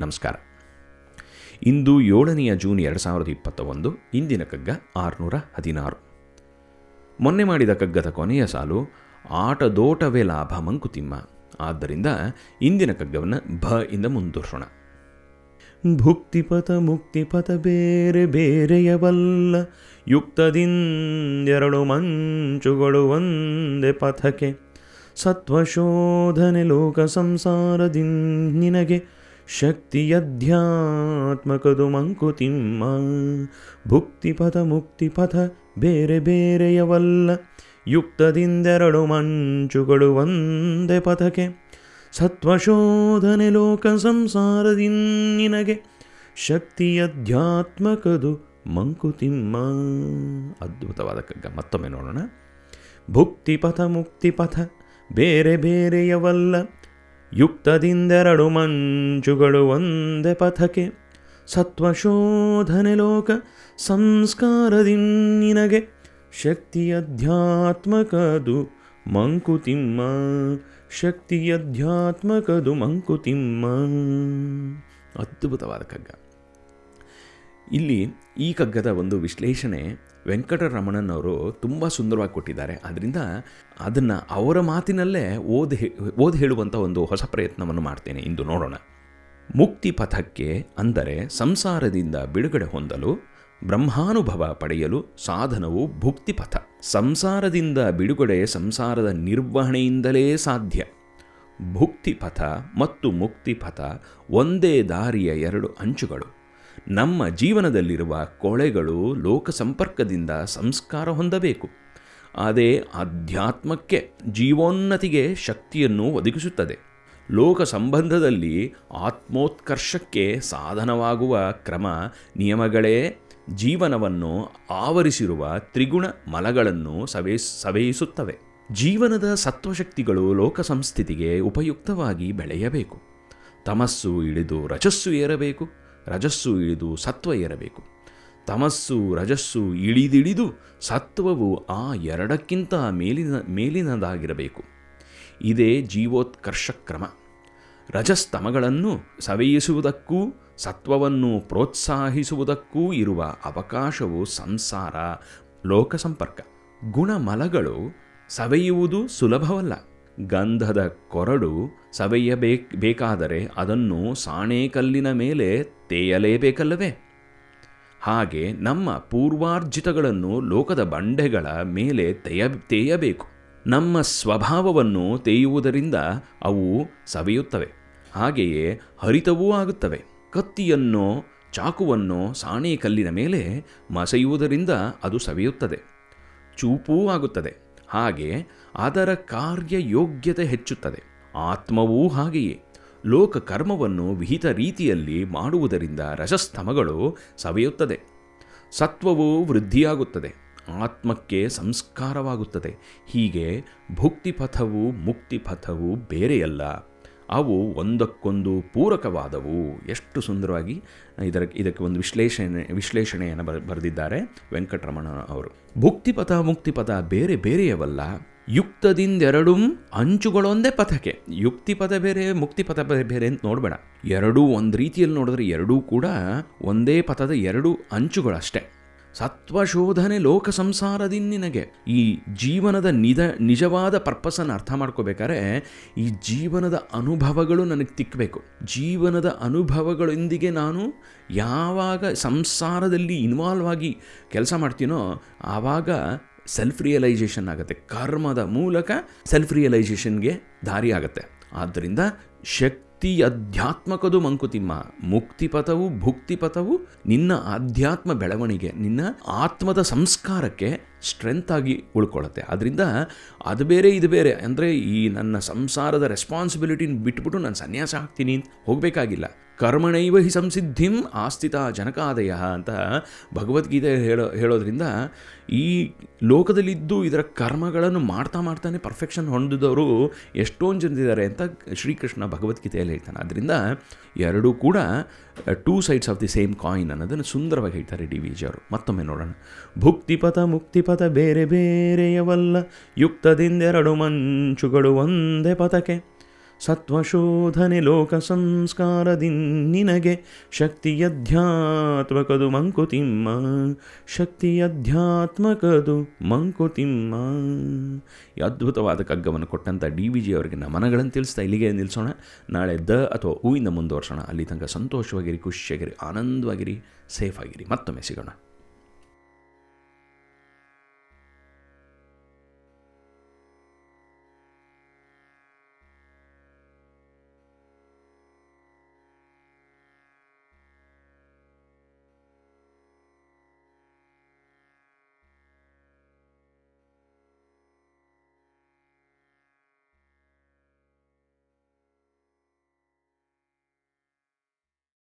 ನಮಸ್ಕಾರ. ಇಂದು ಏಳನೆಯ ಜೂನ್ ಎರಡು ಸಾವಿರದ ಇಪ್ಪತ್ತ ಒಂದು ಇಂದಿನ ಕಗ್ಗ ಆರುನೂರ ಹದಿನಾರು. ಮೊನ್ನೆ ಮಾಡಿದ ಕಗ್ಗದ ಕೊನೆಯ ಸಾಲು ಆಟದೋಟವೇ ಲಾಭ ಮಂಕುತಿಮ್ಮ. ಆದ್ದರಿಂದ ಇಂದಿನ ಕಗ್ಗವನ್ನು ಭ ಇಂದ ಮುಂದುವರ್ಸೋಣ ಭುಕ್ತಿಪಥ ಮುಕ್ತಿಪಥ ಬೇರೆ ಬೇರೆಯವಲ್ಲ ಯುಕ್ತದಿಂದೆರಡು ಮಂಚುಗಳು ಒಂದೇ ಪಥಕ್ಕೆ, ಸತ್ವಶೋಧನೆ ಲೋಕ ಸಂಸಾರದಿಂದ ನಿನಗೆ ಶಕ್ತಿಯಧ್ಯಾತ್ಮಕದು ಮಂಕುತಿಮ್ಮ ಭುಕ್ತಿಪಥ, ಮುಕ್ತಿಪಥ, ಬೇರೆ ಬೇರೆಯವಲ್ಲ. ಯುಕ್ತದಿಂದೆರಡು ಮಂಚುಗಳು ಒಂದೇ ಪಥಕ್ಕೆ. ಸತ್ವಶೋಧನೆ ಲೋಕ ಸಂಸಾರದಿನ್ನಿನಗೆ ಶಕ್ತಿಯಧ್ಯಾತ್ಮಕದು ಮಂಕುತಿಮ್ಮ. ಅದ್ಭುತವಾದ ಕಗ್ಗ ಮತ್ತೊಮ್ಮೆ ನೋಡೋಣ. ಭುಕ್ತಿಪಥ, ಮುಕ್ತಿಪಥ, ಬೇರೆ ಬೇರೆಯವಲ್ಲ. ಯುಕ್ತದಿಂದೆರಡು ಮಂಜುಗಳು ಒಂದೇ ಪಥಕ್ಕೆ. ಸತ್ವಶೋಧನೆ ಲೋಕ ಸಂಸ್ಕಾರದಿನ್ನಿನಗೆ ಶಕ್ತಿಯಧ್ಯಾತ್ಮಕದು ಮಂಕುತಿಮ್ಮ. ಶಕ್ತಿಯಧ್ಯಾತ್ಮಕದು ಮಂಕುತಿಮ್ಮ. ಅದ್ಭುತವಾದ ಕಗ್ಗ ಇಲ್ಲಿ ಈ ಕಗ್ಗದ ಒಂದು ವಿಶ್ಲೇಷಣೆ ವೆಂಕಟರಮಣನವರು ತುಂಬ ಸುಂದರವಾಗಿ ಕೊಟ್ಟಿದ್ದಾರೆ. ಅದರಿಂದ ಅದನ್ನು ಅವರ ಮಾತಿನಲ್ಲೇ ಓದಿ ಓದಿ ಹೇಳುವಂಥ ಒಂದು ಹೊಸ ಪ್ರಯತ್ನವನ್ನು ಮಾಡ್ತೇನೆ. ಇಂದು ನೋಡೋಣ. ಮುಕ್ತಿ ಪಥಕ್ಕೆ ಅಂದರೆ ಸಂಸಾರದಿಂದ ಬಿಡುಗಡೆ ಹೊಂದಲು, ಬ್ರಹ್ಮಾನುಭವ ಪಡೆಯಲು ಸಾಧನವು ಭುಕ್ತಿಪಥ ಸಂಸಾರದಿಂದ ಬಿಡುಗಡೆ ಸಂಸಾರದ ನಿರ್ವಹಣೆಯಿಂದಲೇ ಸಾಧ್ಯ. ಭುಕ್ತಿಪಥ ಮತ್ತು ಮುಕ್ತಿಪಥ ಒಂದೇ ದಾರಿಯ ಎರಡು ಅಂಚುಗಳು. ನಮ್ಮ ಜೀವನದಲ್ಲಿರುವ ಕೊಳೆಗಳು ಲೋಕ ಸಂಪರ್ಕದಿಂದ ಸಂಸ್ಕಾರ ಹೊಂದಬೇಕು. ಅದೇ ಆಧ್ಯಾತ್ಮಕ್ಕೆ ಜೀವೋನ್ನತಿಗೆ ಶಕ್ತಿಯನ್ನು ಒದಗಿಸುತ್ತದೆ. ಲೋಕ ಸಂಬಂಧದಲ್ಲಿ ಆತ್ಮೋತ್ಕರ್ಷಕ್ಕೆ ಸಾಧನವಾಗುವ ಕ್ರಮ ನಿಯಮಗಳೇ. ಜೀವನವನ್ನು ಆವರಿಸಿರುವ ತ್ರಿಗುಣ ಮಲಗಳನ್ನು ಸವೇ, ಸವೆಯಿಸುತ್ತವೆ. ಜೀವನದ ಸತ್ವಶಕ್ತಿಗಳು ಲೋಕ ಸಂಸ್ಥಿತಿಗೆ ಉಪಯುಕ್ತವಾಗಿ ಬೆಳೆಯಬೇಕು. ತಮಸ್ಸು ಇಳಿದು ರಜಸ್ಸು ಏರಬೇಕು. ರಜಸ್ಸು ಇಳಿದು ಸತ್ವ ಏರಬೇಕು. ತಮಸ್ಸು, ರಜಸ್ಸು ಇಳಿದಿಳಿದು ಸತ್ವವು ಆ ಎರಡಕ್ಕಿಂತ ಮೇಲಿನ, ಮೇಲಿನದಾಗಿರಬೇಕು. ಇದೇ ಜೀವೋತ್ಕರ್ಷ ಕ್ರಮ ರಜಸ್ತಮಗಳನ್ನು ಸವೆಯಿಸುವುದಕ್ಕೂ, ಸತ್ವವನ್ನು ಪ್ರೋತ್ಸಾಹಿಸುವುದಕ್ಕೂ ಇರುವ ಅವಕಾಶವು ಸಂಸಾರ ಲೋಕ ಸಂಪರ್ಕ ಗುಣಮಲಗಳು ಸವೆಯುವುದು ಸುಲಭವಲ್ಲ. ಗಂಧದ ಕೊರಡು ಸವೆಯಬೇಕ್ ಬೇಕಾದರೆ ಅದನ್ನು ಸಾಣೇಕಲ್ಲಿನ ಮೇಲೆ ತೇಯಲೇಬೇಕಲ್ಲವೇ? ಹಾಗೆ ನಮ್ಮ ಪೂರ್ವಾರ್ಜಿತಗಳನ್ನು ಲೋಕದ ಬಂಡೆಗಳ ಮೇಲೆ ತೇಯ, ತೇಯಬೇಕು. ನಮ್ಮ ಸ್ವಭಾವವನ್ನು ತೇಯುವುದರಿಂದ ಅವು ಸವೆಯುತ್ತವೆ. ಹಾಗೆಯೇ ಹರಿತವೂ ಆಗುತ್ತವೆ. ಕತ್ತಿಯನ್ನು, ಚಾಕುವನ್ನು ಸಾಣೇಕಲ್ಲಿನ ಮೇಲೆ ಮಸೆಯುವುದರಿಂದ ಅದು ಸವೆಯುತ್ತದೆ. ಚೂಪೂ ಆಗುತ್ತದೆ. ಹಾಗೆ ಅದರ ಕಾರ್ಯಯೋಗ್ಯತೆ ಹೆಚ್ಚುತ್ತದೆ. ಆತ್ಮವೂ ಹಾಗೆಯೇ. ಲೋಕ ಕರ್ಮವನ್ನು ವಿಹಿತ ರೀತಿಯಲ್ಲಿ ಮಾಡುವುದರಿಂದ ರಸಸ್ತಮಗಳು ಸವೆಯುತ್ತದೆ. ಸತ್ವವು ವೃದ್ಧಿಯಾಗುತ್ತದೆ. ಆತ್ಮಕ್ಕೆ ಸಂಸ್ಕಾರವಾಗುತ್ತದೆ. ಹೀಗೆ ಭುಕ್ತಿಪಥವು ಮುಕ್ತಿಪಥವು ಬೇರೆಯಲ್ಲ. ಅವು ಒಂದಕ್ಕೊಂದು ಪೂರಕವಾದವು. ಎಷ್ಟು ಸುಂದರವಾಗಿ ಇದರ, ಇದಕ್ಕೆ ಒಂದು ವಿಶ್ಲೇಷಣೆ, ವಿಶ್ಲೇಷಣೆಯನ್ನು ಬರ್, ಬರೆದಿದ್ದಾರೆ ವೆಂಕಟರಮಣ ಅವರು. ಭುಕ್ತಿಪಥ, ಮುಕ್ತಿಪಥ ಬೇರೆ ಬೇರೆಯವಲ್ಲ. ಯುಕ್ತದಿಂದೆರಡೂ ಅಂಚುಗಳೊಂದೇ ಪಥಕ್ಕೆ. ಯುಕ್ತಿಪಥ ಬೇರೆ, ಮುಕ್ತಿಪಥ ಬೇರೆ ಬೇರೆ ಅಂತ ನೋಡಬೇಡ. ಎರಡೂ ಒಂದು ರೀತಿಯಲ್ಲಿ ನೋಡಿದ್ರೆ ಎರಡೂ ಕೂಡ ಒಂದೇ ಪಥದ ಎರಡು ಅಂಚುಗಳಷ್ಟೇ. ಸತ್ವಶೋಧನೆ ಲೋಕ ಸಂಸಾರದಿನ್ನಿನಗೆ ಈ ಜೀವನದ ನಿದ, ನಿಜವಾದ ಪರ್ಪಸನ್ನು ಅರ್ಥ ಮಾಡ್ಕೋಬೇಕಾದ್ರೆ, ಈ ಜೀವನದ ಅನುಭವಗಳು ನನಗೆ ತಿಕ್ಕಬೇಕು ಜೀವನದ ಅನುಭವಗಳೊಂದಿಗೆ ನಾನು ಯಾವಾಗ ಸಂಸಾರದಲ್ಲಿ ಇನ್ವಾಲ್ವ್ ಆಗಿ ಕೆಲಸ ಮಾಡ್ತೀನೋ, ಆವಾಗ ಸೆಲ್ಫ್ ರಿಯಲೈಸೇಷನ್ ಆಗುತ್ತೆ. ಕರ್ಮದ ಮೂಲಕ ಸೆಲ್ಫ್ ರಿಯಲೈಸೇಷನ್ಗೆ ದಾರಿ ಆಗುತ್ತೆ ಆದ್ದರಿಂದ ಶಕ್ತಿ ಅಧ್ಯಾತ್ಮಕದು ಮಂಕುತಿಮ್ಮ. ಮುಕ್ತಿಪಥವು, ಭುಕ್ತಿಪಥವು ನಿನ್ನ ಆಧ್ಯಾತ್ಮ ಬೆಳವಣಿಗೆ, ನಿನ್ನ ಆತ್ಮದ ಸಂಸ್ಕಾರಕ್ಕೆ ಸ್ಟ್ರೆಂತ್ ಆಗಿ ಉಳ್ಕೊಳ್ಳುತ್ತೆ. ಅದರಿಂದ ಅದು ಬೇರೆ, ಇದು ಬೇರೆ. ಅಂದರೆ ಈ ನನ್ನ ಸಂಸಾರದ ರೆಸ್ಪಾನ್ಸಿಬಿಲಿಟಿನ ಬಿಟ್ಬಿಟ್ಟು ನಾನು ಸನ್ಯಾಸ ಆಗ್ತೀನಿ ಅಂತ ಹೋಗಬೇಕಾಗಿಲ್ಲ. ಕರ್ಮಣೈವ ಹಿ ಸಂಸಿದ್ಧಿಂ ಆಸ್ಥಿತ ಜನಕಾದಯ ಅಂತ ಭಗವದ್ಗೀತೆ ಹೇಳೋ, ಹೇಳೋದ್ರಿಂದ ಈ ಲೋಕದಲ್ಲಿದ್ದು ಇದರ ಕರ್ಮಗಳನ್ನು ಮಾಡ್ತಾ ಮಾಡ್ತಾನೆ ಪರ್ಫೆಕ್ಷನ್ ಹೊಂದಿದವರು ಎಷ್ಟೊಂದು ಜನರಿದ್ದಾರೆ ಅಂತ ಶ್ರೀಕೃಷ್ಣ ಭಗವದ್ಗೀತೆಯಲ್ಲಿ ಹೇಳ್ತಾನೆ. ಅದರಿಂದ ಎರಡೂ ಕೂಡ two sides of the same coin ಅನ್ನೋದನ್ನು ಸುಂದರವಾಗಿ ಹೇಳ್ತಾರೆ ಡಿ ವಿ ಜಿ ಅವರು. ಮತ್ತೊಮ್ಮೆ ನೋಡೋಣ. ಭುಕ್ತಿಪಥ ಮುಕ್ತಿಪಥ ಬೇರೆ ಬೇರೆಯವಲ್ಲ ಯುಕ್ತದಿಂದೆರಡು ಮಂಚುಗಳು ಒಂದೇ ಪಥಕ್ಕೆ. ಸತ್ವಶೋಧನೆ ಲೋಕ ಸಂಸ್ಕಾರದಿ ನಿನಗೆ ಶಕ್ತಿಯಧ್ಯಾತ್ಮಕದು ಮಂಕುತಿಮ್ಮ ಶಕ್ತಿಯಧ್ಯಾತ್ಮಕದು ಮಂಕುತಿಮ್ಮ. ಅದ್ಭುತವಾದ ಕಗ್ಗವನ್ನು ಕೊಟ್ಟಂಥ ಡಿ ವಿ ಜಿ ಅವರಿಗೆ ನಮನಗಳನ್ನು ತಿಳಿಸ್ತಾ ಇಲ್ಲಿಗೆ ನಿಲ್ಲಿಸೋಣ ನಾಳೆ ದ ಅಥವಾ ಹೂವಿಂದ ಮುಂದುವರ್ಸೋಣ. ಅಲ್ಲಿ ತನಕ ಸಂತೋಷವಾಗಿರಿ, ಖುಷಿಯಾಗಿರಿ, ಆನಂದವಾಗಿರಿ ಸೇಫ್ ಆಗಿರಿ ಮತ್ತೊಮ್ಮೆ ಸಿಗೋಣ.